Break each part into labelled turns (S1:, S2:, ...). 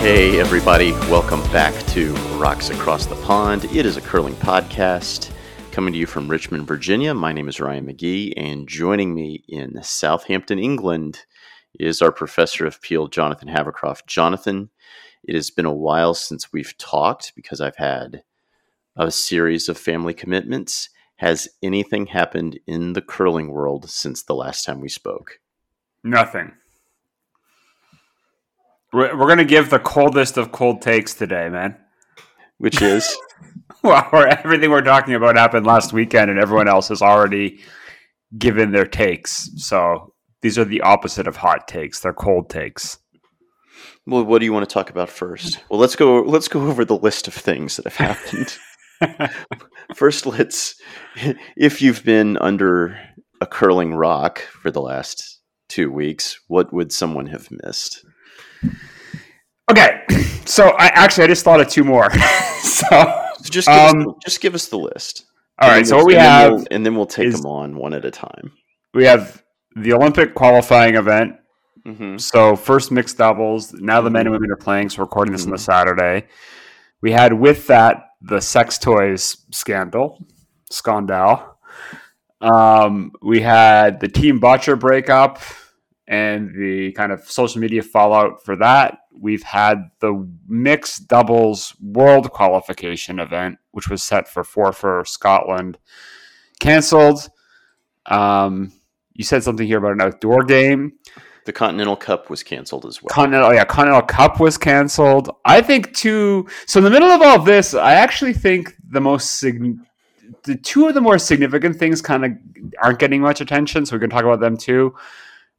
S1: Hey, everybody, welcome back to Rocks Across the Pond. It is a curling podcast coming to you from Richmond, Virginia. My name is Ryan McGee, and joining me in Southampton, England, is our professor of Peel, Jonathan Havercroft. Jonathan, it has been a while since we've talked because I've had a series of family commitments. Has anything happened in the curling world since the last time we spoke?
S2: Nothing. We're, we're going to give the coldest of cold takes today, man.
S1: Which is?
S2: well, everything we're talking about happened last weekend, and everyone else has already given their takes. So these are the opposite of hot takes; they're cold takes.
S1: Well, what do you want to talk about first? Well, let's go. Let's go over the list of things that have happened. first, let's. If you've been under a curling rock for the last two weeks, what would someone have missed?
S2: Okay, so I actually I just thought of two more. so,
S1: so just give um, us, just give us the list.
S2: All right, so what we have,
S1: we'll, and then we'll take them on one at a time.
S2: We have the Olympic qualifying event. Mm-hmm. So first mixed doubles. Now the men and women are playing. So we're recording this mm-hmm. on the Saturday. We had with that the sex toys scandal, scandal. Um, we had the team Bottcher breakup and the kind of social media fallout for that. We've had the mixed doubles world qualification event, which was set for Forfar Scotland, canceled. Um, you said something here about an outdoor game.
S1: The Continental Cup was canceled as well.
S2: Continental, yeah, Continental Cup was canceled. I think two. So in the middle of all this, I actually think the most sig- the two of the more significant things kind of aren't getting much attention. So we can talk about them too.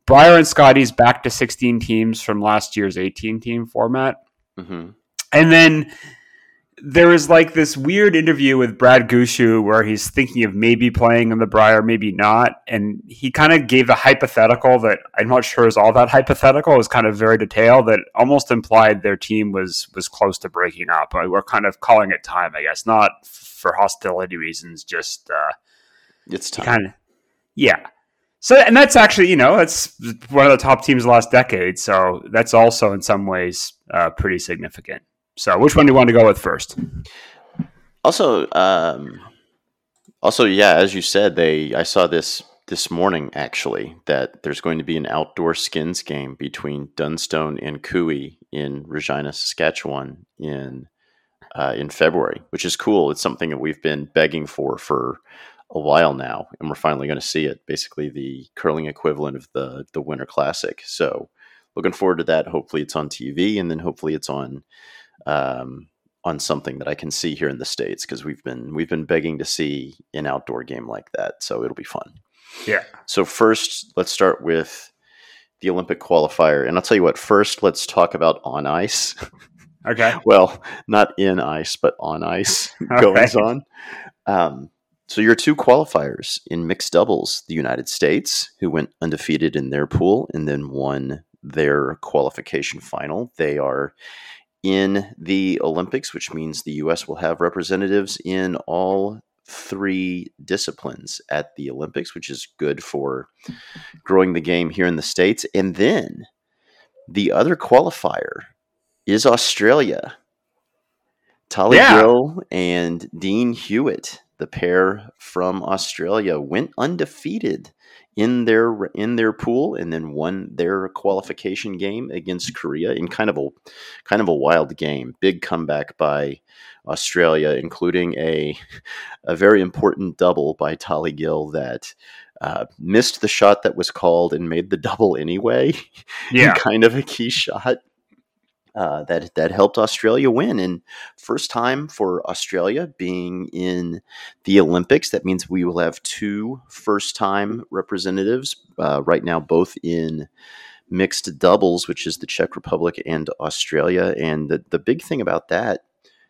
S2: Brier and Scotties back to 16 teams from last year's 18 team format. Mm-hmm. And then there is like this weird interview with Brad Gushue where he's thinking of maybe playing in the Brier, maybe not. And he kind of gave a hypothetical that I'm not sure is all that hypothetical. It was kind of very detailed that almost implied their team was was close to breaking up. We're kind of calling it time, I guess, not for hostility reasons, just uh,
S1: it's time.
S2: Kind of, yeah. So, and that's actually, you know, that's one of the top teams last decade. So that's also in some ways uh, pretty significant. So, which one do you want to go with first?
S1: Also, um, also, yeah, as you said, they I saw this this morning actually that there's going to be an outdoor skins game between Dunstone and Koe in Regina, Saskatchewan in uh, in February, which is cool. It's something that we've been begging for for a while now, and we're finally going to see it. Basically, the curling equivalent of the the Winter Classic. So, looking forward to that. Hopefully, it's on TV, and then hopefully, it's on um, on something that I can see here in the states because we've been we've been begging to see an outdoor game like that. So it'll be fun.
S2: Yeah.
S1: So first, let's start with the Olympic qualifier, and I'll tell you what. First, let's talk about on ice.
S2: Okay.
S1: well, not in ice, but on ice okay. goings on. Um, so your two qualifiers in mixed doubles, the United States, who went undefeated in their pool and then won their qualification final. They are in the Olympics, which means the U.S. will have representatives in all three disciplines at the Olympics, which is good for growing the game here in the States. And then the other qualifier is Australia. Tali yeah. Gill and Dean Hewitt the pair from Australia went undefeated in their in their pool and then won their qualification game against Korea in kind of a kind of a wild game. Big comeback by Australia, including a a very important double by Tali Gill that uh, missed the shot that was called and made the double anyway.
S2: Yeah,
S1: kind of a key shot uh, that that helped Australia win. And first time for Australia being in the Olympics. That means we will have two first time representatives uh, right now, both in mixed doubles, which is the Czech Republic and Australia. And the, the big thing about that,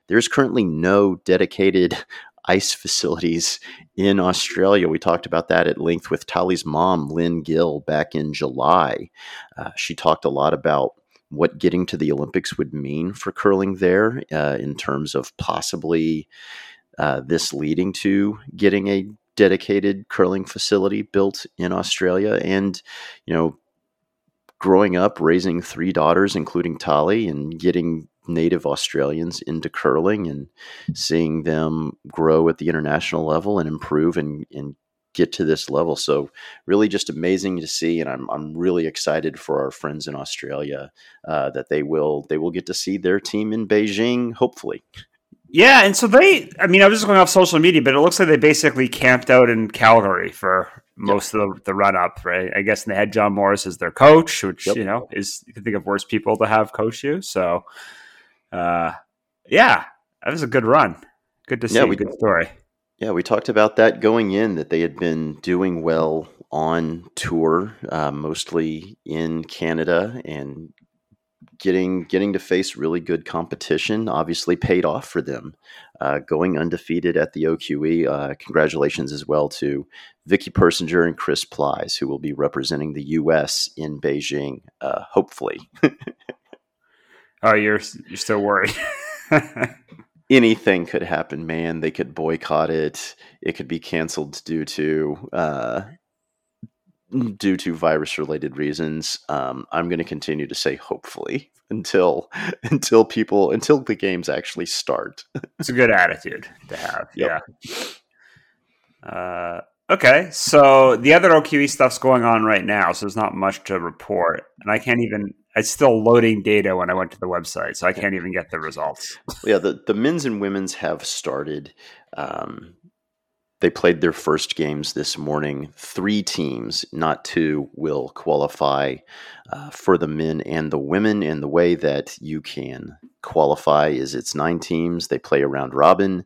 S1: there's currently no dedicated ice facilities in Australia. We talked about that at length with Tali's mom, Lynn Gill, back in July. Uh, she talked a lot about what getting to the Olympics would mean for curling there uh, in terms of possibly uh, this leading to getting a dedicated curling facility built in Australia. And, you know, growing up, raising three daughters, including Tali, and getting native Australians into curling and seeing them grow at the international level and improve and, and get to this level. So really just amazing to see. And I'm, I'm really excited for our friends in Australia uh, that they will, they will get to see their team in Beijing, hopefully.
S2: Yeah, and so they, I mean, I was just going off social media, but it looks like they basically camped out in Calgary for most yep. of the, the, run up, right? I guess they had John Morris as their coach, which, yep. you know, is, you can think of worse people to have coach you. So, uh, yeah, that was a good run. Good to see. Yeah, we, good story.
S1: Yeah, we talked about that going in that they had been doing well on tour, uh, mostly in Canada, and getting getting to face really good competition obviously paid off for them. Uh, going undefeated at the OQE. Uh, congratulations as well to Vicky Persinger and Chris Plys, who will be representing the U.S. in Beijing, uh, hopefully.
S2: oh, you're you're still worried.
S1: Anything could happen, man. They could boycott it. It could be canceled due to uh, due to virus related reasons. Um, I'm going to continue to say hopefully until until people until the games actually start.
S2: it's a good attitude to have. Yep. Yeah. Uh, okay, so the other OQE stuff's going on right now, so there's not much to report, and I can't even. It's still loading data when I went to the website, so I can't even get the results.
S1: yeah, the the men's and women's have started. Um, they played their first games this morning. Three teams, not two, will qualify uh, for the men and the women. And the way that you can qualify is it's nine teams. They play a round robin.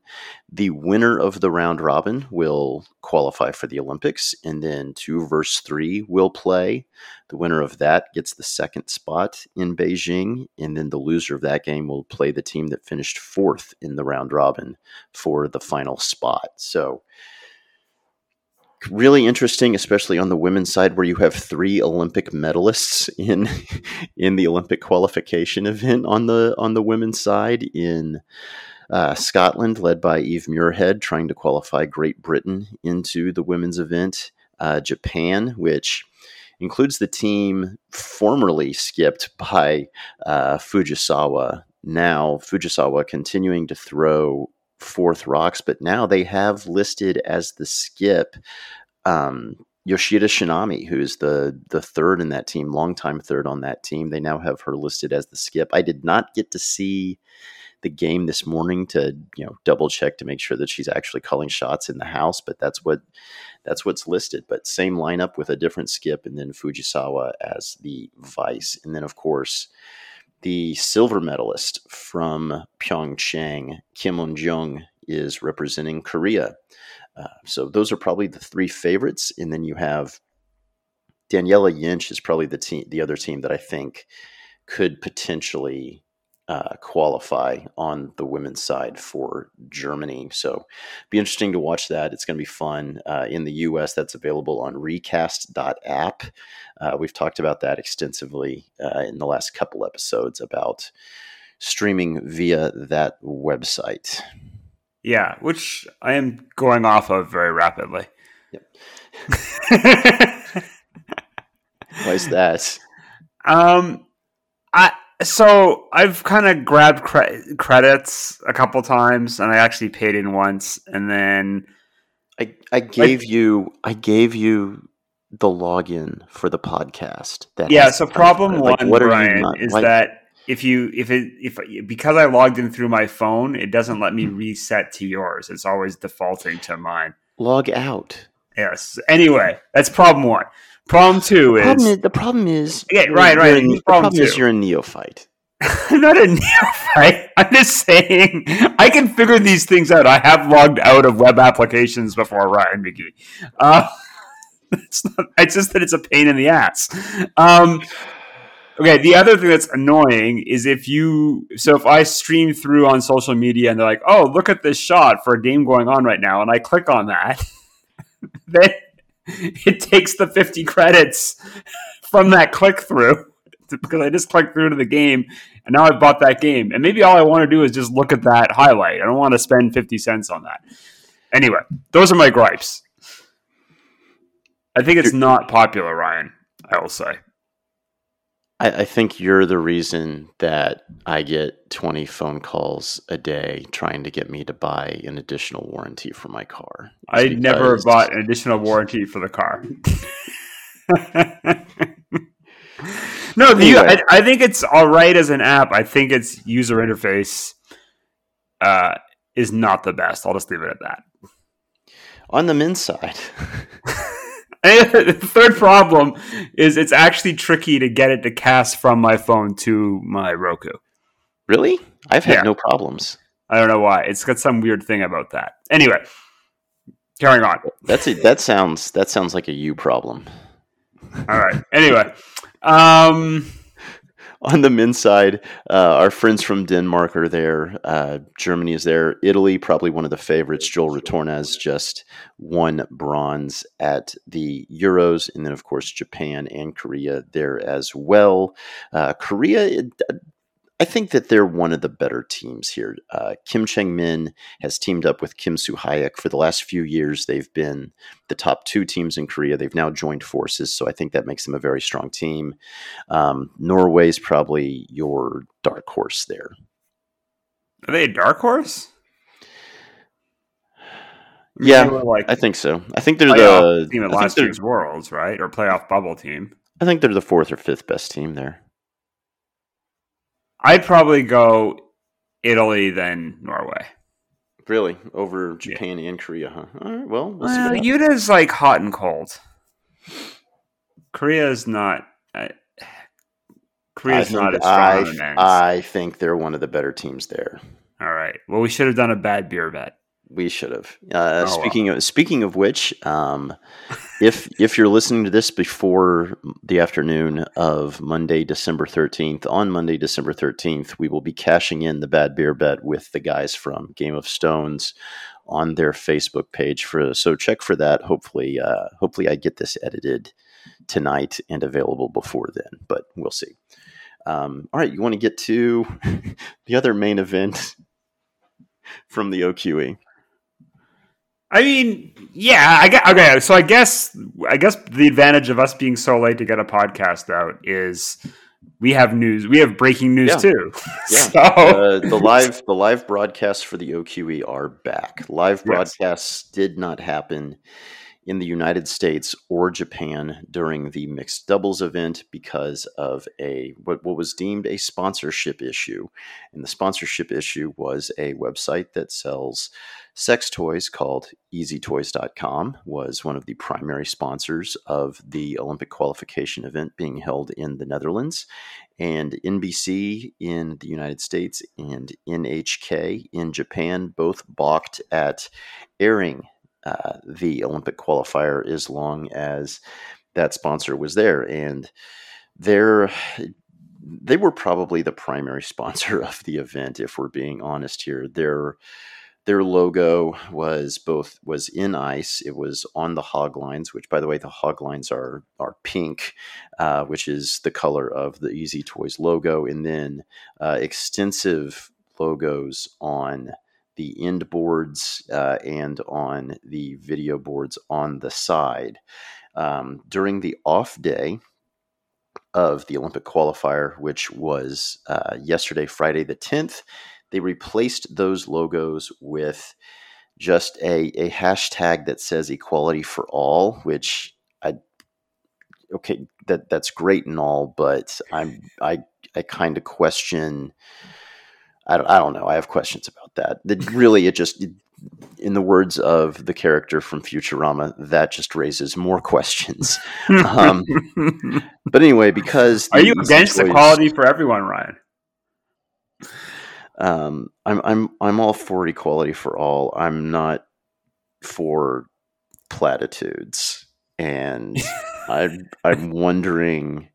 S1: The winner of the round robin will qualify for the Olympics, and then two versus three will play. The winner of that gets the second spot in Beijing, and then the loser of that game will play the team that finished fourth in the round robin for the final spot. So, really interesting, especially on the women's side, where you have three Olympic medalists in in the Olympic qualification event on the on the women's side in uh, Scotland, led by Eve Muirhead, trying to qualify Great Britain into the women's event. Uh, Japan, which includes the team formerly skipped by uh, Fujisawa. Now Fujisawa continuing to throw fourth rocks, but now they have listed as the skip um, Yoshida Chinami, who's the the third in that team, longtime third on that team. They now have her listed as the skip. I did not get to see the game this morning to you know double check to make sure that she's actually calling shots in the house, but that's what that's what's listed. But same lineup with a different skip, and then Fujisawa as the vice, and then of course the silver medalist from Pyeongchang, Kim Un Jung, is representing Korea. Uh, so those are probably the three favorites, and then you have Daniela Jentsch is probably the team, the other team that I think could potentially uh, qualify on the women's side for Germany. So be interesting to watch that. It's going to be fun. Uh, in the US, that's available on recast.app. Uh, we've talked about that extensively uh, in the last couple episodes about streaming via that website.
S2: Yeah, which I am going off of very rapidly. Yep.
S1: Why is that?
S2: Um, I so I've kind of grabbed cre- credits a couple times, and I actually paid in once, and then
S1: I I gave like, you I gave you the login for the podcast.
S2: That yeah. So problem one, like, Brian, is like, that if you if it if because I logged in through my phone, it doesn't let me mm-hmm. reset to yours. It's always defaulting to mine.
S1: Log out.
S2: Yes. Anyway, that's problem one. Problem two
S1: is,
S2: problem
S1: is the problem is
S2: yeah, right, right.
S1: The problem, problem is you're a neophyte.
S2: I'm not a neophyte. I'm just saying I can figure these things out. I have logged out of web applications before, Ryan McGee. Uh, it's, not, it's just that it's a pain in the ass. Um, Okay, the other thing that's annoying is if you so if I stream through on social media and they're like, "Oh, look at this shot for a game going on right now," and I click on that, then it takes the 50 credits from that click through because I just clicked through to the game and now I've bought that game. And maybe all I want to do is just look at that highlight. I don't want to spend 50 cents on that. Anyway, those are my gripes. I think it's not popular, Ryan, I will say.
S1: I, I think you're the reason that I get 20 phone calls a day trying to get me to buy an additional warranty for my car.
S2: I never bought an additional warranty for the car. no,
S1: Anyway.
S2: I, I think it's all right as an app. I think its user interface uh, is not the best. I'll just leave it at that.
S1: On the men's side,
S2: the third problem is it's actually tricky to get it to cast from my phone to my Roku.
S1: really? I've had
S2: Yeah.
S1: no problems.
S2: I don't know why. It's got some weird thing about that. Anyway, carrying on.
S1: That's a, that sounds that sounds like a you problem.
S2: All right. Anyway, um,
S1: On the men's side, uh, our friends from Denmark are there. Uh, Germany is there. Italy, probably one of the favorites. Joel Retornaz just won bronze at the Euros, and then of course Japan and Korea there as well. Uh, Korea, I think that they're one of the better teams here. Uh, Kim Chang Min has teamed up with Kim Soo Hyuk for the last few years. They've been the top two teams in Korea. They've now joined forces, so I think that makes them a very strong team. Um, Norway's probably your dark horse there.
S2: are they a dark horse? I mean,
S1: Yeah,
S2: like
S1: I think so. I think they're the
S2: team at
S1: I
S2: last
S1: they're,
S2: year's Worlds, right? Or playoff bubble team.
S1: I think they're the fourth or fifth best team there.
S2: I'd probably go Italy then Norway.
S1: Really, over Japan and Korea, huh? All right, well, we'll see.
S2: Well. Utah's like hot and cold. Korea's not. Uh, Korea's
S1: think,
S2: not as strong
S1: I,
S2: on the men's.
S1: I think they're one of the better teams there.
S2: All right. Well, we should have done a bad beer bet.
S1: We should have. Uh,
S2: Oh,
S1: speaking of speaking of which, um, if if you're listening to this before the afternoon of Monday, December thirteenth, on Monday, December thirteenth, we will be cashing in the bad beer bet with the guys from Game of Stones on their Facebook page. For so check for that. Hopefully, uh, hopefully I get this edited tonight and available before then, but we'll see. Um, all right, you want to get to the other main event from the? OQE?
S2: I mean, yeah. I guess, okay. So I guess I guess the advantage of us being so late to get a podcast out is we have news. We have breaking news
S1: Yeah.
S2: too.
S1: Yeah.
S2: So
S1: uh, the live the live broadcasts for the OQE are back. Live
S2: Yes.
S1: broadcasts did not happen in the United States or Japan during the mixed doubles event because of a what, what was deemed a sponsorship issue. And the sponsorship issue was a website that sells sex toys called easytoys.com was one of the primary sponsors of the Olympic qualification event being held in the Netherlands and NBC in the United States and NHK in Japan both balked at airing uh, the Olympic qualifier as long as that sponsor was there. And they're, they were probably the primary sponsor of the event, if we're being honest here. Their their logo was both was in ice. It was on the hog lines, which, by the way, the hog lines are are pink, uh, which is the color of the Easy Toys logo, and then uh, extensive logos on the end boards uh, and on the video boards on the side. Um, during the off day of the Olympic qualifier, which was uh, yesterday, Friday the 10th, they replaced those logos with just a, a hashtag that says equality for all, which I okay that that's great and all, but I'm I I kind of question. I don't, I don't know. I have questions about that. That really, it just, in the words of the character from Futurama, that just raises more questions. um, But anyway, because
S2: are you against equality for everyone, Ryan?
S1: Um, I'm I'm I'm all for equality for all. I'm not for platitudes, and I I'm wondering.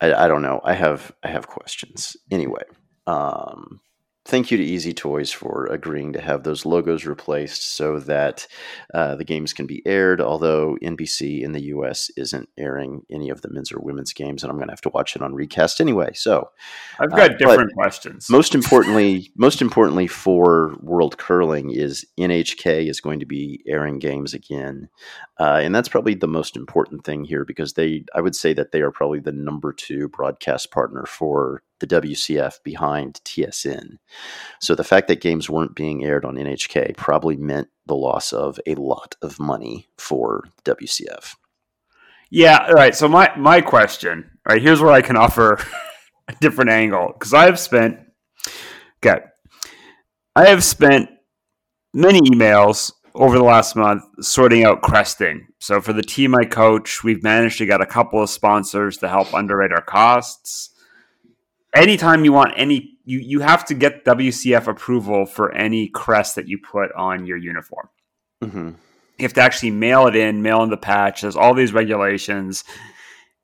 S1: I, I don't know. I have I have questions. Anyway, um, thank you to Easy Toys for agreeing to have those logos replaced so that uh, the games can be aired. Although NBC in the US isn't airing any of the men's or women's games, and I'm going to have to watch it on recast anyway. So
S2: I've got uh, different questions.
S1: Most importantly, most importantly for World Curling is NHK is going to be airing games again, uh, and that's probably the most important thing here because they, I would say that they are probably the number two broadcast partner for the WCF behind TSN. So the fact that games weren't being aired on NHK probably meant the loss of a lot of money for WCF.
S2: Yeah, all right. So my my question, right, here's where I can offer a different angle because I have spent okay. I have spent many emails over the last month sorting out cresting. So for the team I coach, we've managed to get a couple of sponsors to help underwrite our costs anytime you want any you you have to get WCF approval for any crest that you put on your uniform. Mm-hmm. You have to actually mail it in, mail in the patch. There's all these regulations,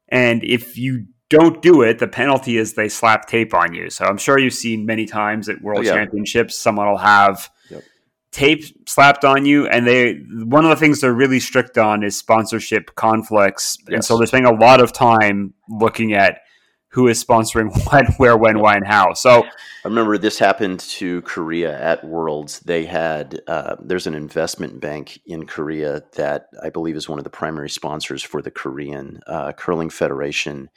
S2: and if you don't do it, the penalty is they slap tape on you. So I'm sure you've seen many times at World oh, yeah. Championships, someone will have yep. tape slapped on you, and they one of the things they're really strict on is sponsorship conflicts, yes. and so they're spending a lot of time looking at who is sponsoring what, where, when, why, and how. So
S1: I remember this happened to Korea at Worlds. They had uh, there's an investment bank in Korea that I believe is one of the primary sponsors for the Korean uh, Curling Federation.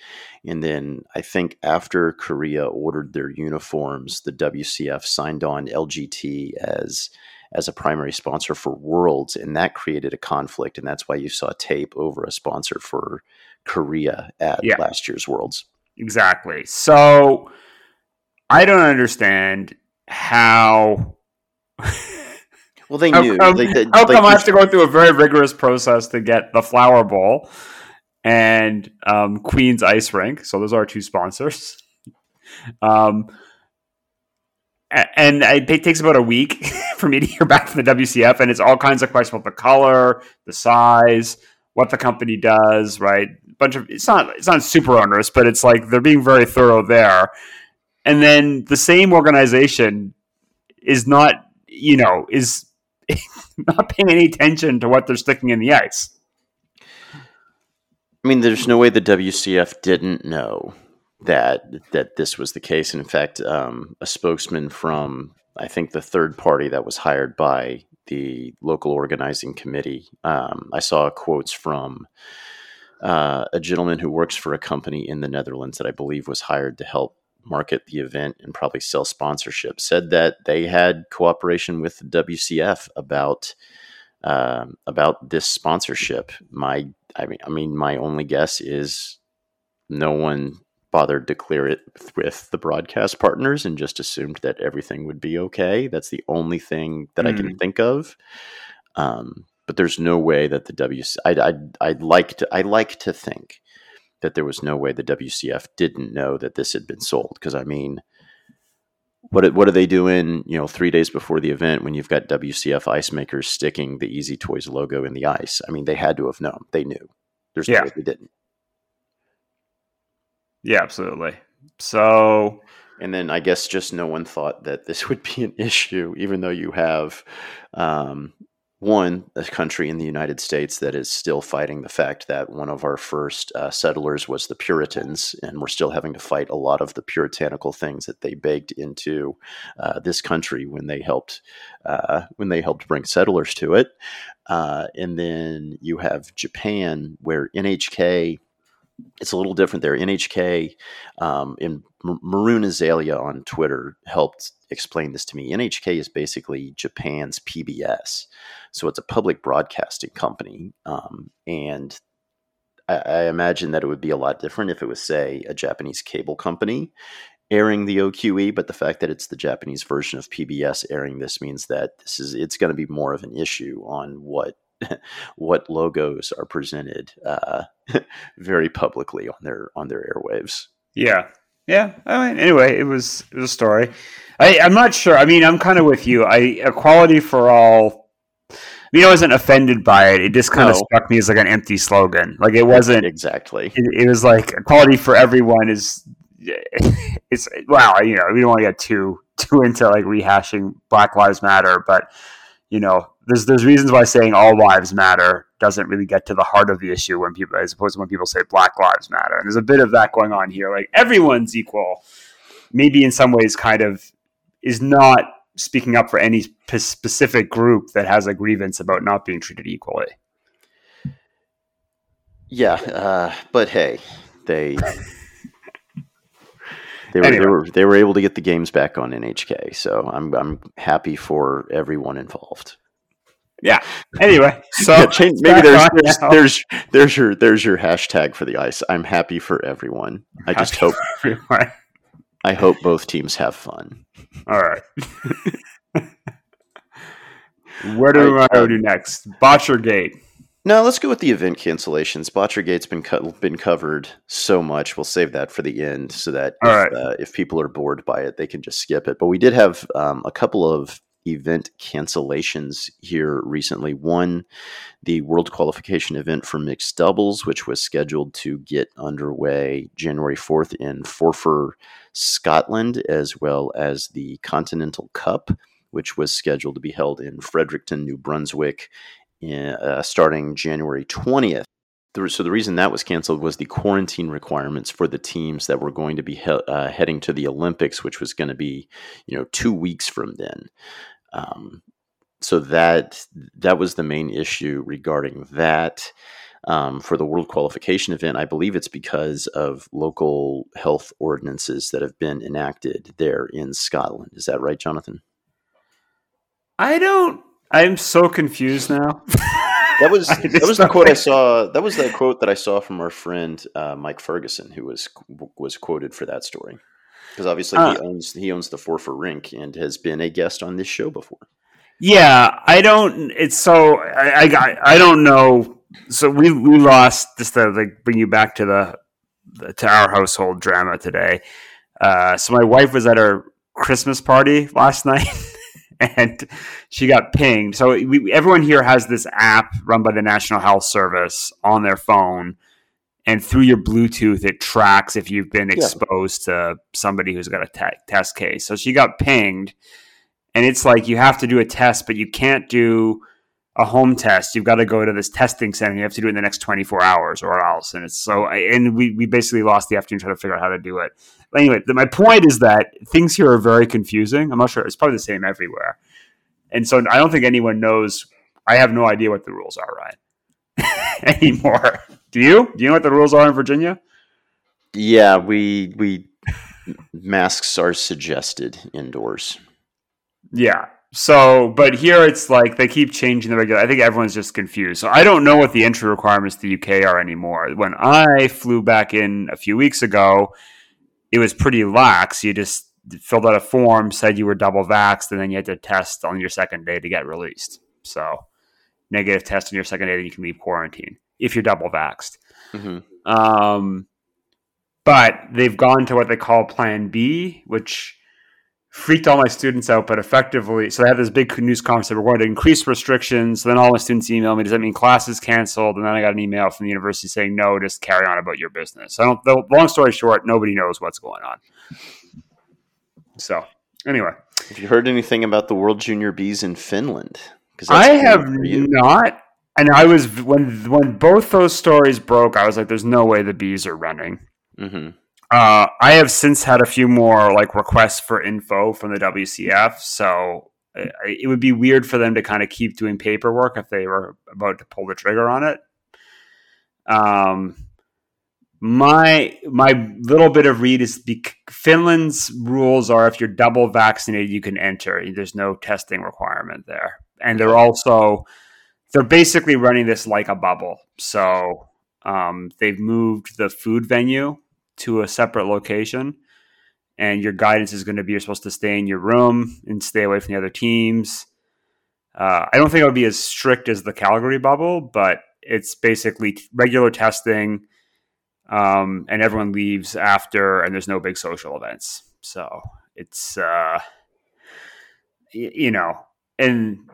S1: And then I think after Korea ordered their uniforms, the WCF signed on LGT as as a primary sponsor for Worlds, and that created a conflict, and that's why you saw tape over a sponsor for Korea at yeah. last year's Worlds.
S2: Exactly. So I don't understand how.
S1: well, they knew.
S2: How come,
S1: like,
S2: how like come I have to go through a very rigorous process to get the Flower Bowl and um, Queen's Ice Rink? So those are our two sponsors. Um, and it takes about a week for me to hear back from the WCF, and it's all kinds of questions about the color, the size, what the company does, right? Bunch of it's not it's not super onerous, but it's like they're being very thorough there. And then the same organization is not, you know, is not paying any attention to what they're sticking in the ice.
S1: I mean, there's no way the WCF didn't know that that this was the case. And in fact, um, a spokesman from I think the third party that was hired by the local organizing committee, um, I saw quotes from uh, a gentleman who works for a company in the Netherlands that I believe was hired to help market the event and probably sell sponsorship said that they had cooperation with the WCF about uh, about this sponsorship. My I mean I mean my only guess is no one bothered to clear it with the broadcast partners and just assumed that everything would be okay. That's the only thing that mm. I can hmm. think of. Um, but there's no way that the WC I'd, I'd, I'd like to I like to think that there was no way the WCF didn't know that this had been sold. Because I mean what what are they doing you know 3 days before the event when you've got WCF ice makers sticking the Easy Toys logo in the ice? I mean they had to have known. They knew. There's yeah. no way they didn't.
S2: Yeah absolutely. So
S1: and then I guess just no one thought that this would be an issue, even though you have um, one, a country in the United States that is still fighting the fact that one of our first uh, settlers was the Puritans, and we're still having to fight a lot of the puritanical things that they baked into uh, this country when they helped uh, when they helped bring settlers to it. Uh, and then you have Japan, where NHK it's a little different there. NHK um, in Maroon Azalea on Twitter helped explain this to me. NHK is basically Japan's PBS, so it's a public broadcasting company, um, and I, I, imagine that it would be a lot different if it was, say, a Japanese cable company airing the OQE. But the fact that it's the Japanese version of PBS airing this means that this is it's going to be more of an issue on what what logos are presented uh, very publicly on their on their airwaves.
S2: Yeah, yeah. I mean, anyway, it was it was a story. I, I'm not sure. I mean, I'm kind of with you. I equality for all. I mean, I wasn't offended by it. It just kind of no. struck me as like an empty slogan. Like it wasn't
S1: exactly.
S2: It, it was like equality for everyone is. It's wow. You know, we don't want to get too too into like rehashing Black Lives Matter, but you know, there's there's reasons why saying all lives matter doesn't really get to the heart of the issue when people as opposed to when people say Black Lives Matter. And there's a bit of that going on here. Like everyone's equal. Maybe in some ways, kind of is not speaking up for any p- specific group that has a grievance about not being treated equally.
S1: Yeah, uh, but hey, they they were, anyway. they were they were able to get the games back on NHK, so I'm I'm happy for everyone involved.
S2: Yeah. Anyway, so
S1: yeah, change, maybe there's there's, there's, there's your there's your hashtag for the ice. I'm happy for everyone. I just hope everyone. I hope both teams have fun.
S2: All right. Where do we want to uh, go to next? Bottcher Gate.
S1: No, let's go with the event cancellations. Bottchergate's been been covered so much. We'll save that for the end, so that if, right. uh, if, people are bored by it, they can just skip it. But we did have um, a couple of event cancellations here recently. One, the World Qualification event for mixed doubles, which was scheduled to get underway January fourth in Forfar, Scotland, as well as the Continental Cup which was scheduled to be held in Fredericton, New Brunswick, uh, starting January 20th. So the reason that was canceled was the quarantine requirements for the teams that were going to be he- uh, heading to the Olympics, which was going to be, you know, two weeks from then. Um, so that that was the main issue regarding that. Um, for the world qualification event, I believe it's because of local health ordinances that have been enacted there in Scotland. Is that right, Jonathan?
S2: I don't I'm so confused now.
S1: that was that was the quote I saw. That was the quote that I saw from our friend uh, Mike Ferguson, who was was quoted for that story. Because obviously uh, he owns he owns the Forfar Rink and has been a guest on this show before.
S2: Yeah, I don't. It's so I I, I don't know. So we we lost just to like bring you back to the, the to our household drama today. Uh, so my wife was at her Christmas party last night. And she got pinged. So we, everyone here has this app run by the National Health Service on their phone, and through your Bluetooth, it tracks if you've been exposed yeah. to somebody who's got a te- test case. So she got pinged, and it's like you have to do a test, but you can't do a home test. You've got to go to this testing center. You have to do it in the next 24 hours or else. And it's so, and we, we basically lost the afternoon trying to figure out how to do it anyway, my point is that things here are very confusing. I'm not sure it's probably the same everywhere, and so I don't think anyone knows. I have no idea what the rules are, right? Anymore. Do you? Do you know what the rules are in Virginia?
S1: Yeah, we we masks are suggested indoors.
S2: Yeah. So, but here it's like they keep changing the regular. I think everyone's just confused. So I don't know what the entry requirements to the UK are anymore. When I flew back in a few weeks ago, it was pretty lax. You just filled out a form, said you were double vaxxed, and then you had to test on your second day to get released. So, negative test on your second day, then you can leave quarantine if you're double vaxxed. Mm-hmm. Um, but they've gone to what they call Plan B, which freaked all my students out, but effectively, so they had this big news conference that we're going to increase restrictions. So then all my students email me, does that mean classes canceled? And then I got an email from the university saying, no, just carry on about your business. So the long story short, nobody knows what's going on. So anyway.
S1: Have you heard anything about the World Junior Bees in Finland?
S2: Because I have not. And I was when when both those stories broke, I was like, "There's no way the bees are running." Mm-hmm. Uh, I have since had a few more like requests for info from the WCF, so it, it would be weird for them to kind of keep doing paperwork if they were about to pull the trigger on it. Um, my my little bit of read is Finland's rules are if you're double vaccinated, you can enter. There's no testing requirement there, and they're also they're basically running this like a bubble. So um, they've moved the food venue to a separate location. And your guidance is going to be you're supposed to stay in your room and stay away from the other teams. Uh, I don't think it would be as strict as the Calgary bubble, but it's basically regular testing, um, and everyone leaves after, and there's no big social events. So it's uh, y- you know, and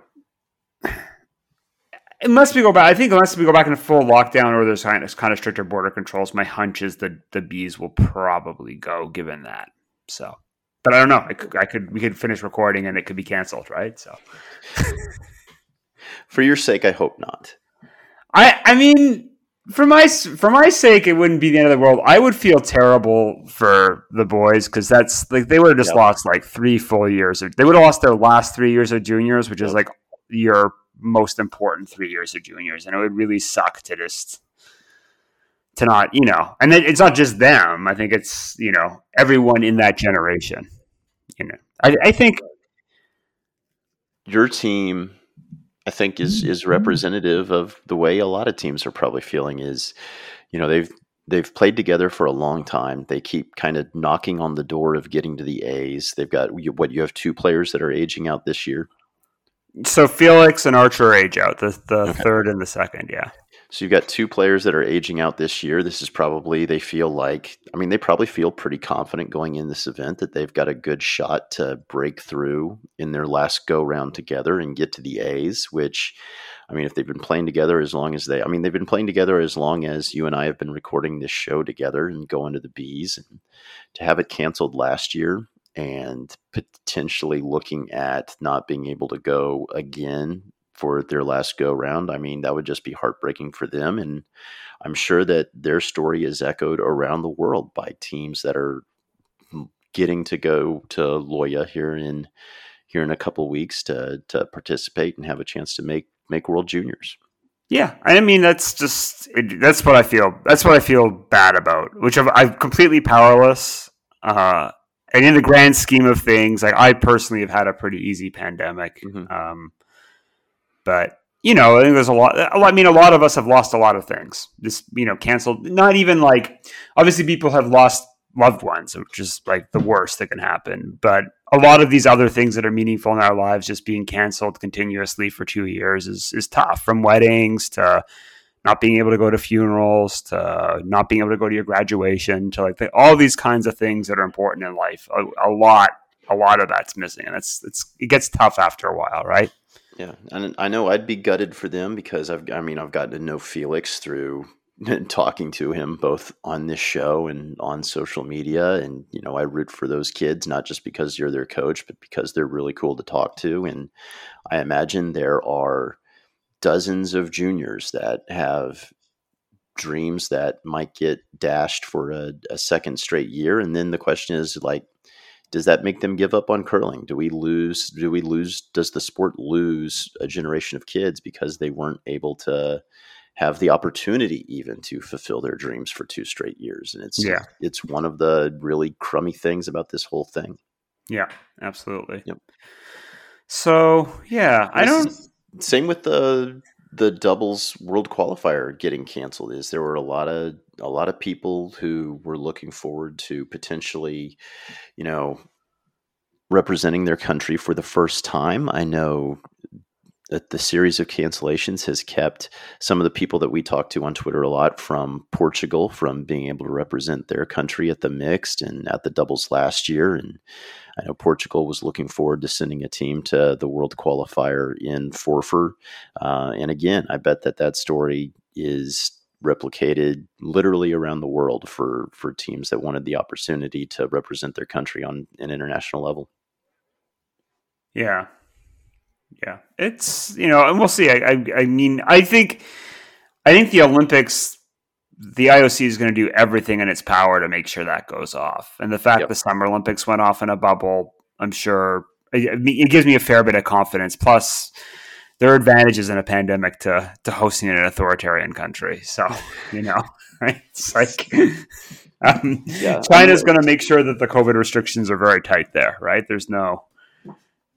S2: unless we go back, I think unless we go back in a full lockdown or there's kind of, kind of stricter border controls, my hunch is that the bees will probably go given that. So, but I don't know. I could, I could we could finish recording and it could be canceled, right? So,
S1: for your sake, I hope not.
S2: I I mean, for my for my sake, it wouldn't be the end of the world. I would feel terrible for the boys because that's like they would have just yep. lost like three full years. Of, they would have lost their last three years of juniors, which is like your most important three years of juniors, and it would really suck to just to not, you know, and it's not just them. I think it's you know everyone in that generation. You know, I, I think
S1: your team I think is is mm-hmm. representative of the way a lot of teams are probably feeling is you know they've they've played together for a long time. They keep kind of knocking on the door of getting to the A's. They've got what you have two players that are aging out this year.
S2: So Felix and Archer age out the the okay. third and the second, yeah.
S1: So you've got two players that are aging out this year. This is probably they feel like I mean they probably feel pretty confident going in this event that they've got a good shot to break through in their last go round together and get to the A's, which I mean if they've been playing together as long as they I mean they've been playing together as long as you and I have been recording this show together and going to the Bees and to have it canceled last year and potentially looking at not being able to go again for their last go round. I mean, that would just be heartbreaking for them. And I'm sure that their story is echoed around the world by teams that are getting to go to Lohja here in here in a couple weeks to to participate and have a chance to make make World Juniors.
S2: Yeah, I mean that's just that's what I feel. That's what I feel bad about, which I'm, I'm completely powerless. Uh, and in the grand scheme of things, like I personally have had a pretty easy pandemic. Mm-hmm. Um, but you know, I think there's a lot. I mean, a lot of us have lost a lot of things. This, you know, canceled. Not even like obviously people have lost loved ones, which is like the worst that can happen. But a lot of these other things that are meaningful in our lives just being canceled continuously for two years is is tough. From weddings to not being able to go to funerals to not being able to go to your graduation to like the, all these kinds of things that are important in life. A, a lot, a lot of that's missing, and it's it's it gets tough after a while, right?
S1: Yeah, and I know I'd be gutted for them because I've I mean I've gotten to know Felix through talking to him both on this show and on social media and you know I root for those kids not just because you're their coach but because they're really cool to talk to and I imagine there are dozens of juniors that have dreams that might get dashed for a, a second straight year and then the question is like does that make them give up on curling? Do we lose? Do we lose? Does the sport lose a generation of kids because they weren't able to have the opportunity even to fulfill their dreams for two straight years? And it's yeah, it's one of the really crummy things about this whole thing.
S2: Yeah, absolutely. Yep. So yeah, I don't.
S1: Same with the the doubles world qualifier getting canceled. Is there were a lot of a lot of people who were looking forward to potentially, you know, representing their country for the first time. I know that the series of cancellations has kept some of the people that we talk to on Twitter a lot from Portugal from being able to represent their country at the mixed and at the doubles last year. And I know Portugal was looking forward to sending a team to the World Qualifier in Forfar. Uh, and again, I bet that that story is replicated literally around the world for for teams that wanted the opportunity to represent their country on an international level.
S2: Yeah, yeah, it's you know, and we'll see. I, I, I mean, I think, I think the Olympics, the IOC is going to do everything in its power to make sure that goes off. And the fact yep. the Summer Olympics went off in a bubble, I'm sure it, it gives me a fair bit of confidence. Plus, there are advantages in a pandemic to to hosting in an authoritarian country. So you know, right? It's like. Um, yeah, China's going to make sure that the COVID restrictions are very tight there, right? There's no,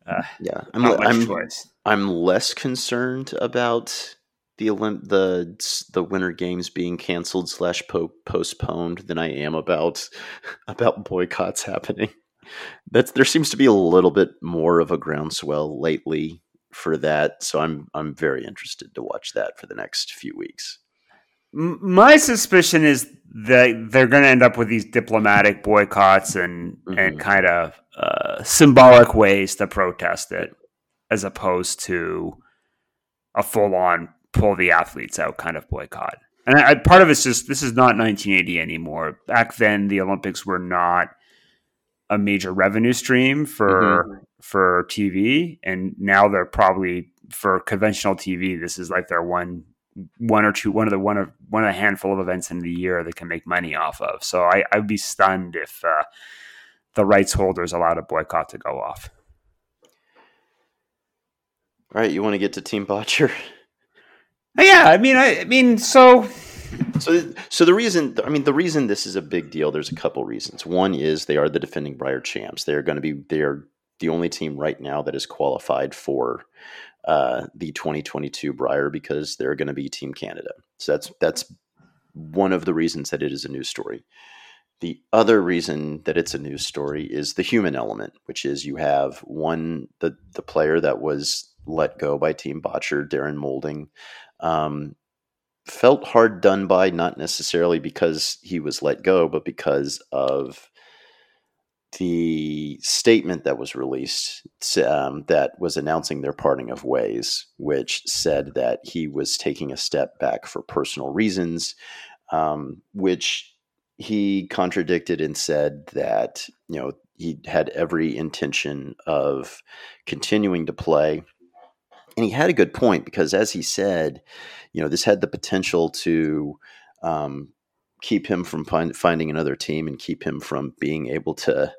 S1: uh, yeah, I'm I'm, choice. I'm less concerned about the Olymp- the the Winter Games being canceled slash postponed than I am about about boycotts happening. That's there seems to be a little bit more of a groundswell lately for that. So I'm I'm very interested to watch that for the next few weeks.
S2: My suspicion is that they're going to end up with these diplomatic boycotts and mm-hmm. and kind of uh, symbolic ways to protest it, as opposed to a full on pull the athletes out kind of boycott. And I, part of it's just this is not 1980 anymore. Back then, the Olympics were not a major revenue stream for mm-hmm. for TV, and now they're probably for conventional TV. This is like their one one or two one of the one of one of a handful of events in the year they can make money off of. So I, I'd be stunned if uh, the rights holders allowed a boycott to go off.
S1: All right, you want to get to Team Bottcher?
S2: Yeah, I mean, I, I mean, so
S1: so, so the reason, I mean, the reason this is a big deal, there's a couple reasons. One is they are the defending Brier champs. They are going to be, they are the only team right now that is qualified for uh, the 2022 Brier because they're going to be Team Canada. So that's that's one of the reasons that it is a news story. The other reason that it's a news story is the human element, which is you have one the the player that was let go by Team Bottcher, Darren Moulding. Um, felt hard done by, not necessarily because he was let go, but because of the statement that was released um, that was announcing their parting of ways, which said that he was taking a step back for personal reasons, um, which he contradicted and said that you know he had every intention of continuing to play and he had a good point because, as he said, you know, this had the potential to um, keep him from find, finding another team and keep him from being able to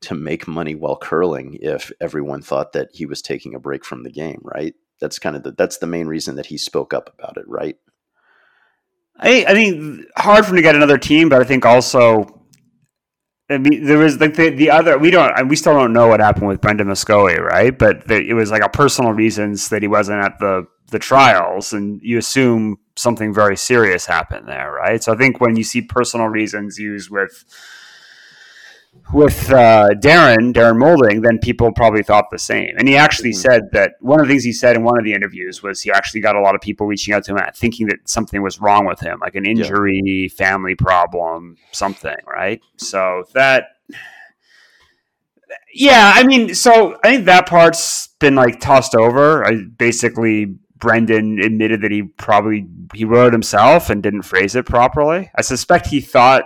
S1: to make money while curling if everyone thought that he was taking a break from the game. Right? That's kind of the, that's the main reason that he spoke up about it. Right?
S2: I, I think hard for him to get another team, but I think also I mean, there was like the, the other we don't we still don't know what happened with Brendan Moscoe, right? But the, it was like a personal reasons that he wasn't at the the trials, and you assume something very serious happened there, right? So I think when you see personal reasons used with with uh, Darren, Darren Moulding, then people probably thought the same. And he actually mm-hmm. said that one of the things he said in one of the interviews was he actually got a lot of people reaching out to him thinking that something was wrong with him, like an injury, yeah. family problem, something, right? So that, yeah, I mean, so I think that part's been like tossed over. I basically Brendan admitted that he probably he wrote himself and didn't phrase it properly. I suspect he thought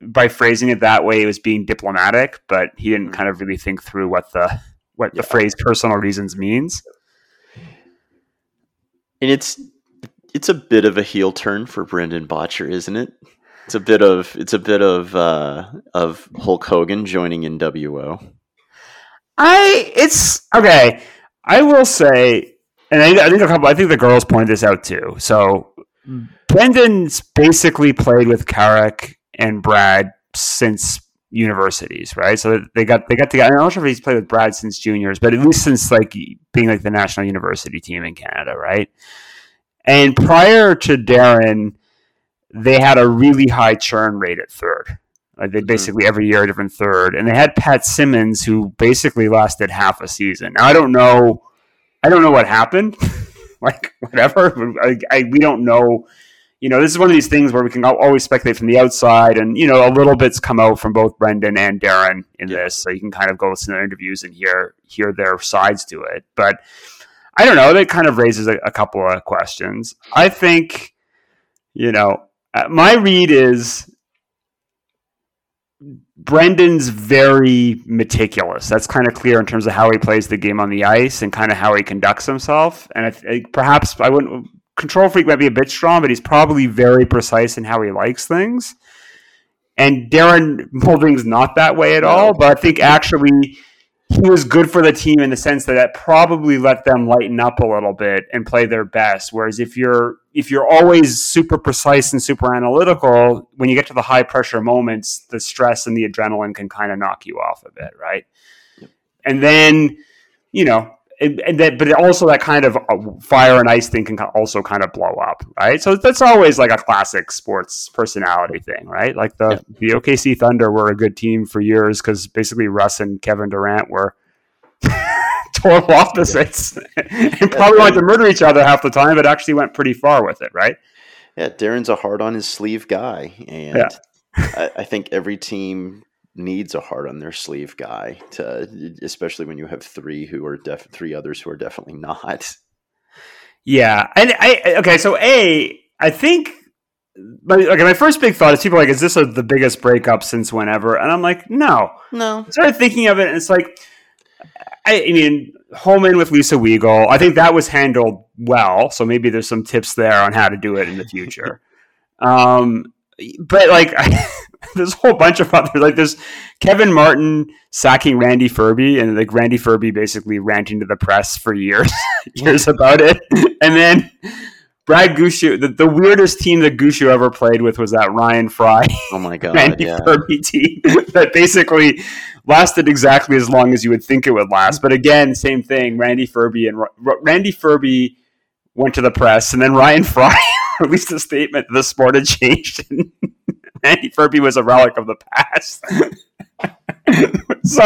S2: by phrasing it that way, it was being diplomatic, but he didn't mm-hmm. kind of really think through what the what yeah. the phrase "personal reasons" means.
S1: And it's it's a bit of a heel turn for Brendan Bottcher, isn't it? It's a bit of it's a bit of uh, of Hulk Hogan joining NWO.
S2: I it's okay. I will say, and I, I think a couple. I think the girls pointed this out too. So Brendan's basically played with Karrick and Brad since universities, right? So they got they got together. I'm not sure if he's played with Brad since juniors, but at least since like being like the national university team in Canada, right? And prior to Darren, they had a really high churn rate at third. Like they mm-hmm. basically every year a different third, and they had Pat Simmons who basically lasted half a season. Now I don't know, I don't know what happened. like whatever, I, I, we don't know you know, this is one of these things where we can always speculate from the outside, and you know, a little bit's come out from both Brendan and Darren in yeah. this, so you can kind of go listen to their interviews and hear hear their sides to it. But I don't know, that kind of raises a, a couple of questions. I think, you know, uh, my read is Brendan's very meticulous. That's kind of clear in terms of how he plays the game on the ice and kind of how he conducts himself. And I, I, perhaps I wouldn't control freak might be a bit strong, but he's probably very precise in how he likes things. And Darren Moulding's not that way at all, but I think actually he was good for the team in the sense that that probably let them lighten up a little bit and play their best. Whereas if you're if you're always super precise and super analytical, when you get to the high pressure moments, the stress and the adrenaline can kind of knock you off a bit, right? Yep. And then, you know, and that, but also that kind of uh, fire and ice thing can also kind of blow up, right? So that's always like a classic sports personality thing, right? Like the yeah. the OKC Thunder were a good team for years because basically Russ and Kevin Durant were total opposites yeah. and probably wanted to murder each other half the time, but actually went pretty far with it, right?
S1: Yeah, Darren's a hard on his sleeve guy, and yeah. I, I think every team needs a heart on their sleeve guy to especially when you have three who are def- three others who are definitely not
S2: Yeah, and I okay. So a, I think my, okay, my first big thought is people are like, is this a, the biggest breakup since whenever? And I'm like, no.
S1: No.
S2: I started thinking of it, and it's like, I, I mean, Homan with Lisa Weagle, I think that was handled well. So maybe there's some tips there on how to do it in the future. um, but like, there's a whole bunch of other like there's Kevin Martin sacking Randy Ferbey, and like Randy Ferbey basically ranting to the press for years, years about it, and then Brad Gushue, the, the weirdest team that Gushue ever played with was that Ryan Fry.
S1: Oh my god,
S2: Randy
S1: yeah.
S2: Ferbey team that basically lasted exactly as long as you would think it would last. But again, same thing. Randy Ferbey and Randy Ferbey went to the press, and then Ryan Fry released a statement the sport had changed. And Randy Ferbey was a relic of the past. so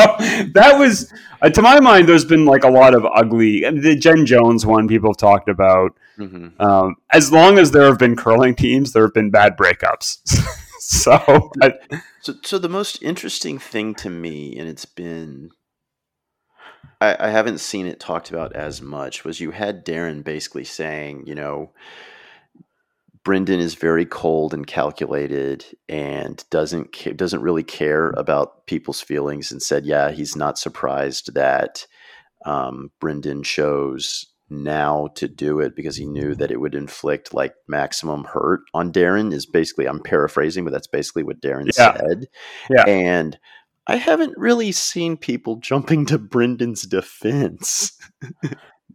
S2: that was, uh, to my mind, there's been like a lot of ugly. The Jen Jones one people have talked about.
S1: Mhm.
S2: Um, as long as there have been curling teams, there have been bad breakups. so, I,
S1: So, so the most interesting thing to me, and it's been, I, I haven't seen it talked about as much, was you had Darren basically saying, you know, Brendan is very cold and calculated and doesn't ca- doesn't really care about people's feelings, and said, yeah, he's not surprised that um, Brendan chose now to do it because he knew that it would inflict like maximum hurt on Darren. Is basically I'm paraphrasing, but that's basically what Darren
S2: Yeah.
S1: said.
S2: Yeah.
S1: and I haven't really seen people jumping to Brendan's defense,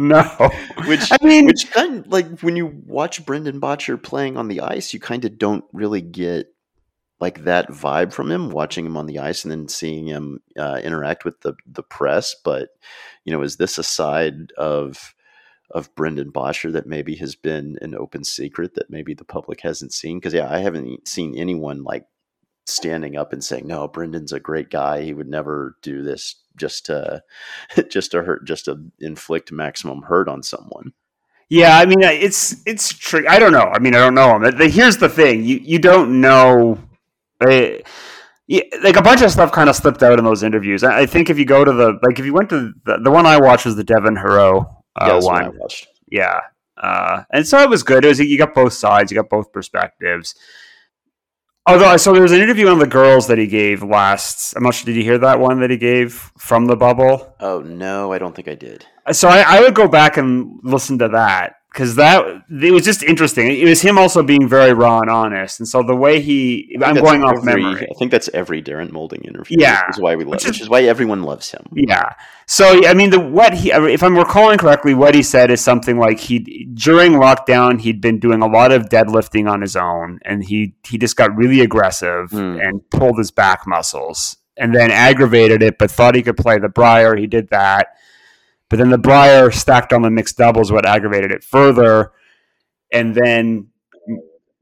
S2: no.
S1: which
S2: I mean,
S1: which kind of like when you watch Brendan Bottcher playing on the ice, you kind of don't really get like that vibe from him watching him on the ice and then seeing him uh, interact with the the press. But you know, is this a side of of Brendan Bottcher that maybe has been an open secret that maybe the public hasn't seen? Because yeah, I haven't seen anyone like standing up and saying, "No, Brendan's a great guy. He would never do this just to just to hurt, just to inflict maximum hurt on someone."
S2: Yeah, I mean, it's it's true. I don't know. I mean, I don't know him. Here's the thing: you you don't know. Uh, yeah, like a bunch of stuff kind of slipped out in those interviews. I I think if you go to the like, if you went to the, the one I watched was the Devin Heroux uh,
S1: yeah,
S2: one.
S1: I watched.
S2: Yeah. Uh, and so it was good. It was you got both sides, you got both perspectives. Although, so there was an interview on the girls that he gave last. I'm not sure. Did you hear that one that he gave from the bubble?
S1: Oh no, I don't think I did.
S2: So I, I would go back and listen to that because that it was just interesting. It was him also being very raw and honest, and so the way he. I'm going off memory.
S1: I think that's every Darren Moulding interview.
S2: Yeah.
S1: which is why we love,
S2: Which
S1: which,
S2: is-
S1: is why everyone loves him.
S2: Yeah. So I mean, the what he, if I'm recalling correctly, what he said is something like he during lockdown he'd been doing a lot of deadlifting on his own, and he he just got really aggressive
S1: Hmm.
S2: and pulled his back muscles, and then aggravated it, but thought he could play the Brier. He did that, but then the Brier stacked on the mixed doubles, what aggravated it further, and then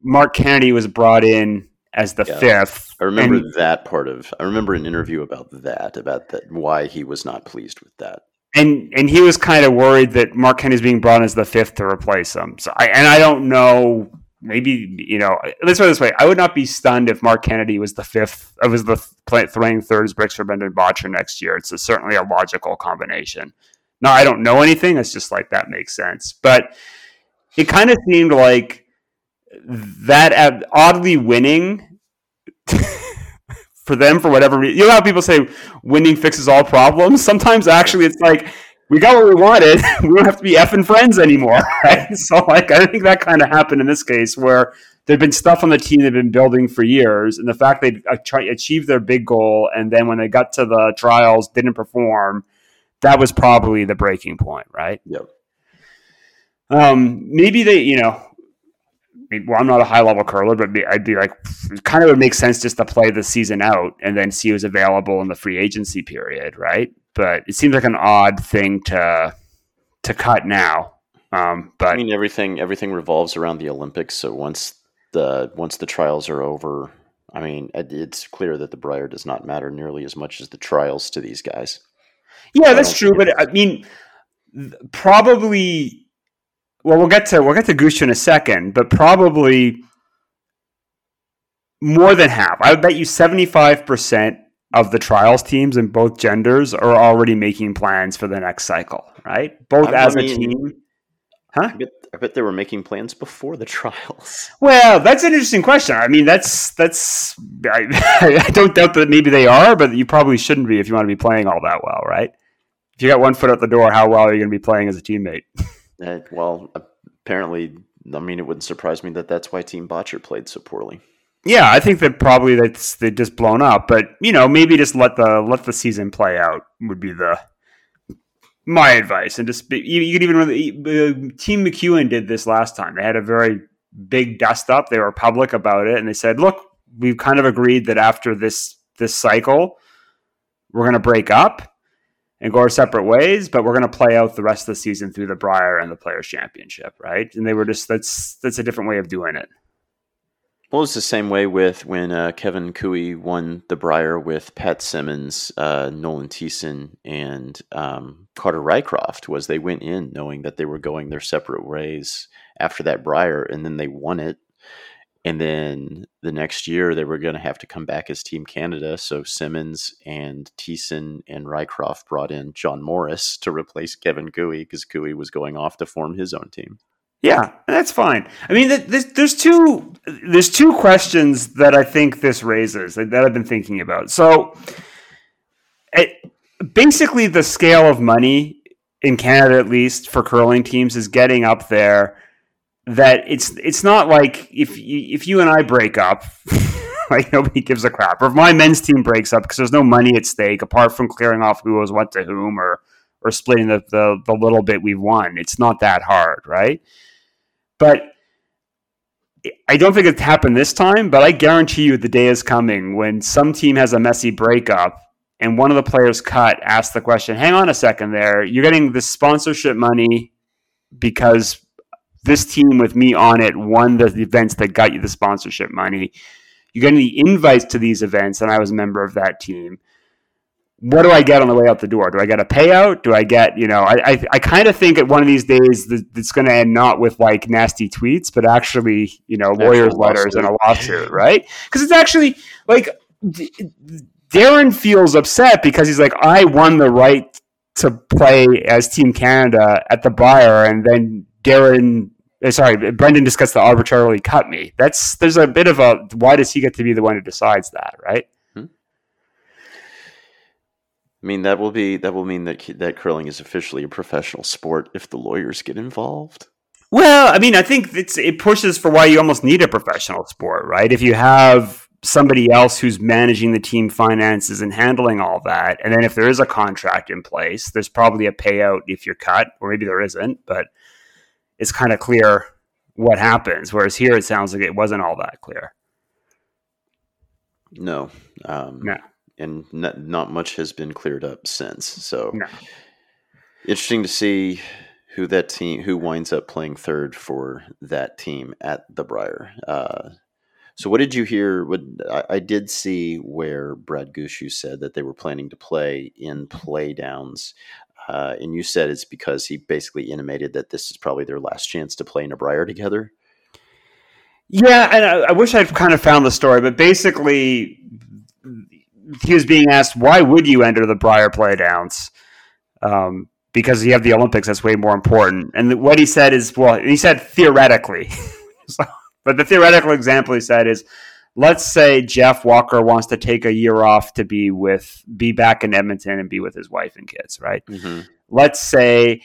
S2: Mark Kennedy was brought in as the
S1: Yeah.
S2: fifth.
S1: I remember
S2: and-
S1: that part of. I remember an interview about that, about that, why he was not pleased with that.
S2: and and he was kind of worried that Mark Kennedy's being brought in as the fifth to replace him. So I and I don't know. Maybe you know. Let's put it this way: I would not be stunned if Mark Kennedy was the fifth. I was the th- play, third as bricks for Brendan Bottcher next year. It's a, certainly a logical combination. Now I don't know anything. It's just like that makes sense. But it kind of seemed like that oddly winning for them for whatever reason. You know how people say winning fixes all problems. Sometimes actually it's like we got what we wanted. we don't have to be effing friends anymore. Right? So like I think that kind of happened in this case where there'd been stuff on the team they'd been building for years, and the fact they uh, achieved their big goal, and then when they got to the trials, didn't perform. That was probably the breaking point, right?
S1: Yep.
S2: Um, maybe they, you know, well, I'm not a high level curler, but I'd be like, it kind of would make sense just to play the season out and then see who's available in the free agency period, right? But it seems like an odd thing to to cut now. Um, but
S1: I mean, everything everything revolves around the Olympics. So once the once the trials are over, I mean, it's clear that the Brier does not matter nearly as much as the trials to these guys.
S2: Yeah, that's true. But I mean, probably. Well, we'll get to we'll get to Gush in a second, but probably more than half. I would bet you seventy five percent of the trials teams in both genders are already making plans for the next cycle, right? Both
S1: I
S2: as a team Huh?
S1: I bet, bet they were making plans before the trials.
S2: Well, that's an interesting question. I mean, that's that's I, I don't doubt that maybe they are, but you probably shouldn't be if you want to be playing all that well, right? If you got one foot out the door, how well are you going to be playing as a teammate?
S1: Uh, well, apparently, I mean, it wouldn't surprise me that that's why Team Bottcher played so poorly.
S2: Yeah, I think that probably that's they just blown up, but you know, maybe just let the let the season play out would be the my advice. And just be, you, you could even uh, Team McEwen did this last time. They had a very big dust up. They were public about it, and they said, "Look, we've kind of agreed that after this this cycle, we're going to break up." and go our separate ways, but we're going to play out the rest of the season through the Brier and the Players Championship, right? And they were just that's that's a different way of doing it.
S1: Well, it's the same way with when uh, Kevin Koe won the Brier with Pat Simmons, uh, Nolan Thiessen, and um, Carter Rycroft. Was they went in knowing that they were going their separate ways after that Brier, and then they won it and then the next year they were going to have to come back as Team Canada. So Simmons and Thiessen and Rycroft brought in John Morris to replace Kevin Koe because Koe was going off to form his own team.
S2: Yeah, that's fine. I mean, there's, there's two there's two questions that I think this raises that, I've been thinking about. So, it, basically, the scale of money in Canada, at least for curling teams, is getting up there that it's it's not like if you, if you and I break up, like nobody gives a crap, or if my men's team breaks up because there's no money at stake apart from clearing off who owes what to whom or or splitting the, the the little bit we've won. It's not that hard, right? But I don't think it's happened this time, but I guarantee you the day is coming when some team has a messy breakup and one of the players cut asks the question, hang on a second there, you're getting the sponsorship money because this team with me on it won the events that got you the sponsorship money. You get the invites to these events, and I was a member of that team. What do I get on the way out the door? Do I get a payout? Do I get, you know, I I, I kind of think at one of these days it's going to end not with like nasty tweets, but actually, you know, lawyers' letters and a lawsuit, right? Because it's actually like Darren feels upset because he's like, I won the right to play as Team Canada at the Brier, and then Darren uh, sorry, Brendan discussed the arbitrarily cut me. That's there's a bit of a why does he get to be the one who decides that, right?
S1: I mean that will be that will mean that that curling is officially a professional sport if the lawyers get involved.
S2: Well, I mean, I think it's it pushes for why you almost need a professional sport, right? If you have somebody else who's managing the team finances and handling all that, and then if there is a contract in place, there's probably a payout if you're cut, or maybe there isn't, but it's kind of clear what happens. Whereas here, it sounds like it wasn't all that clear.
S1: No, um, no, and not, not much has been cleared up since. So, no. interesting to see who that team who winds up playing third for that team at the Brier. Uh, so, what did you hear? What I, I, did see where Brad Gushue said that they were planning to play in playdowns. Uh, and you said it's because he basically intimated that this is probably their last chance to play in a Brier together.
S2: Yeah, and I, I wish I'd kind of found the story, but basically, he was being asked, "Why would you enter the Brier playdowns?" Um, because you have the Olympics, that's way more important. And what he said is, well, he said theoretically, so, but the theoretical example he said is, let's say Jeff Walker wants to take a year off to be with be back in Edmonton and be with his wife and kids, right? Mm-hmm. Let's say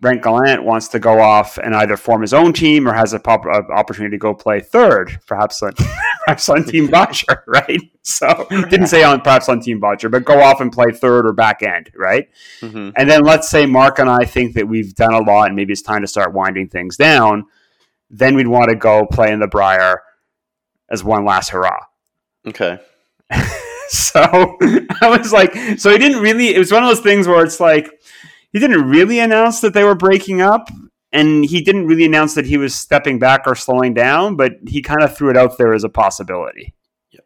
S2: Brett Gallant wants to go off and either form his own team or has a pop- opportunity to go play third, perhaps on, perhaps on Team Bottcher, right? So didn't say on perhaps on Team Bottcher, but go off and play third or back end, right? Mm-hmm. And then let's say Mark and I think that we've done a lot and maybe it's time to start winding things down. Then we'd want to go play in the Brier as one last hurrah.
S1: Okay.
S2: so I was like, so he didn't really. It was one of those things where it's like he didn't really announce that they were breaking up, and he didn't really announce that he was stepping back or slowing down, but he kind of threw it out there as a possibility.
S1: Yeah,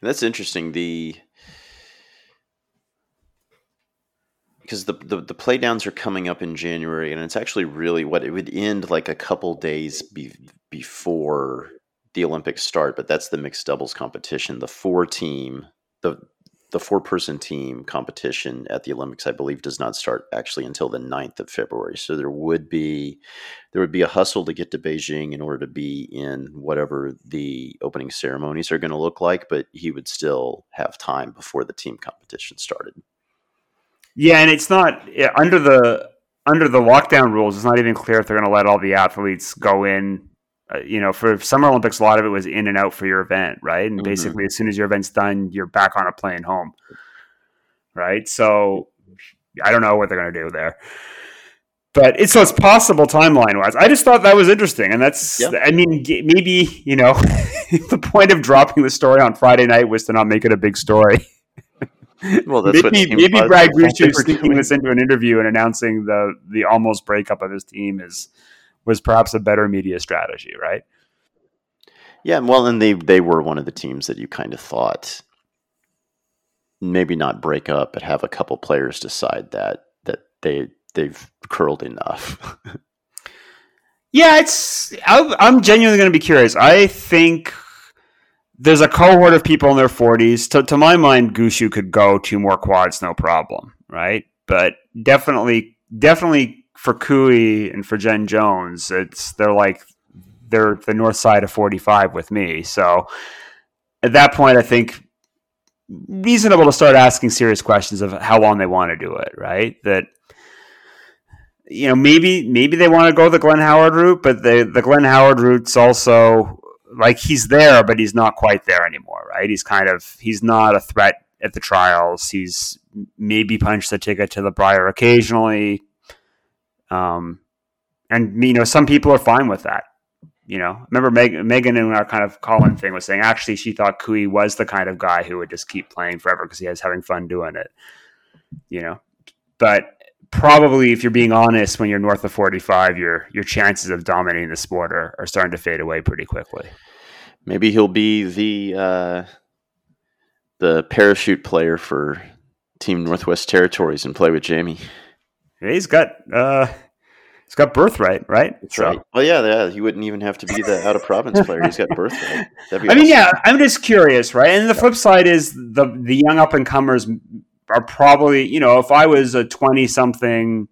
S1: and that's interesting. The because the, the the playdowns are coming up in January, and it's actually really what it would end like a couple days be, before the Olympics start, but that's the mixed doubles competition. The four team, the the four person team competition at the Olympics, I believe, does not start actually until the 9th of February. So there would be there would be a hustle to get to Beijing in order to be in whatever the opening ceremonies are going to look like, but he would still have time before the team competition started.
S2: Yeah, and it's not under the under the lockdown rules. It's not even clear if they're going to let all the athletes go in you know, for Summer Olympics, a lot of it was in and out for your event, right? And mm-hmm. basically, as soon as your event's done, you're back on a plane home, right? So I don't know what they're going to do there, but it's so it's possible timeline wise. I just thought that was interesting, and that's yeah. I mean, maybe you know, the point of dropping the story on Friday night was to not make it a big story.
S1: Well, that's
S2: maybe maybe Brad is sneaking this into an interview and announcing the the almost breakup of his team is was perhaps a better media strategy, right?
S1: Yeah, well, and they they were one of the teams that you kind of thought maybe not break up, but have a couple players decide that that they they've curled enough.
S2: yeah, it's I'm genuinely going to be curious. I think there's a cohort of people in their 40s. To, to my mind, Gushue could go two more quads, no problem, right? But definitely, definitely for Koe and for Jen Jones, it's they're like they're the north side of 45 with me. So at that point, I think reasonable to start asking serious questions of how long they want to do it. Right? That you know maybe maybe they want to go the Glenn Howard route, but the the Glenn Howard route's also like he's there, but he's not quite there anymore. Right? He's kind of he's not a threat at the trials. He's maybe punched the ticket to the Brier occasionally um, and you know, some people are fine with that. You know, remember Meg- Megan in our kind of call-in thing was saying actually she thought Koe was the kind of guy who would just keep playing forever because he was having fun doing it. You know, but probably if you're being honest, when you're north of 45, your your chances of dominating the sport are, are starting to fade away pretty quickly.
S1: Maybe he'll be the uh, the parachute player for Team Northwest Territories and play with Jamie.
S2: He's got uh, he's got birthright, right?
S1: That's so. right. Well, yeah, yeah. He wouldn't even have to be the out of province player. He's got birthright.
S2: I awesome. mean, yeah. I'm just curious, right? And the flip side is the the young up and comers are probably, you know, if I was a twenty something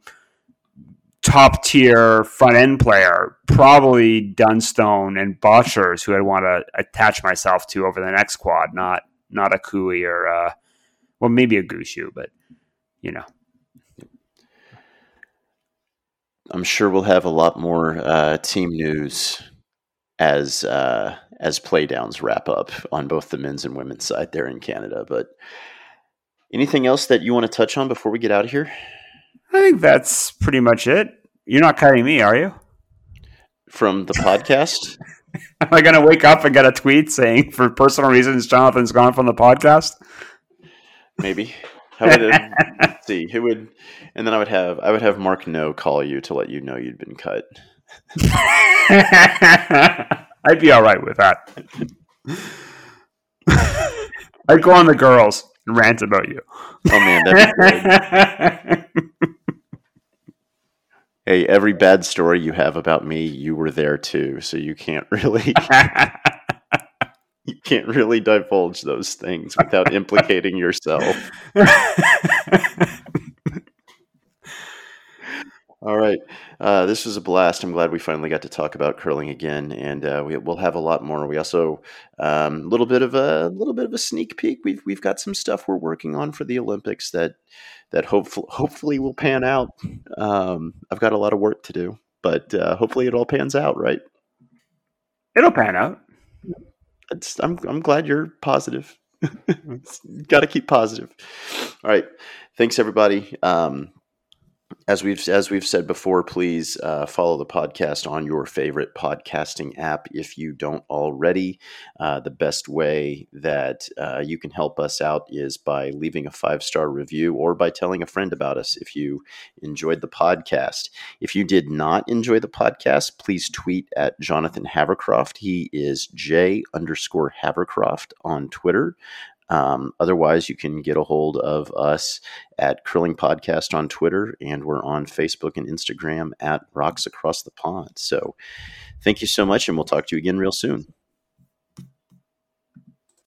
S2: top tier front end player, probably Dunstone and Bottchers who I'd want to attach myself to over the next quad, not not a Koe or uh, well maybe a Gushue, but you know.
S1: I'm sure we'll have a lot more uh, team news as uh, as playdowns wrap up on both the men's and women's side there in Canada. But anything else that you want to touch on before we get out of here?
S2: I think that's pretty much it. You're not cutting me, are you?
S1: From the podcast?
S2: Am I going to wake up and get a tweet saying, for personal reasons, Jonathan's gone from the podcast?
S1: Maybe. How would it, see? Who would? And then I would have I would have Mark No call you to let you know you'd been cut.
S2: I'd be all right with that. I'd go on the girls and rant about you.
S1: Oh man, that'd hey, every bad story you have about me, you were there too, so you can't really you can't really divulge those things without implicating yourself. All right. Uh, this was a blast. I'm glad we finally got to talk about curling again, and uh, we, will have a lot more. We also a um, little bit of a little bit of a sneak peek. We've we've got some stuff we're working on for the Olympics that that hopefully hopefully will pan out. Um, I've got a lot of work to do, but uh, hopefully it all pans out. Right?
S2: It'll pan out.
S1: It's, I'm I'm glad you're positive. got to keep positive. All right. Thanks everybody. Um, as we've as we've said before, please uh, follow the podcast on your favorite podcasting app if you don't already. Uh, the best way that uh, you can help us out is by leaving a five star review or by telling a friend about us if you enjoyed the podcast. If you did not enjoy the podcast, please tweet at Jonathan Havercroft. He is J underscore Havercroft on Twitter. Um, otherwise, you can get a hold of us at Curling Podcast on Twitter, and we're on Facebook and Instagram at Rocks Across the Pond. So, thank you so much, and we'll talk to you again real soon.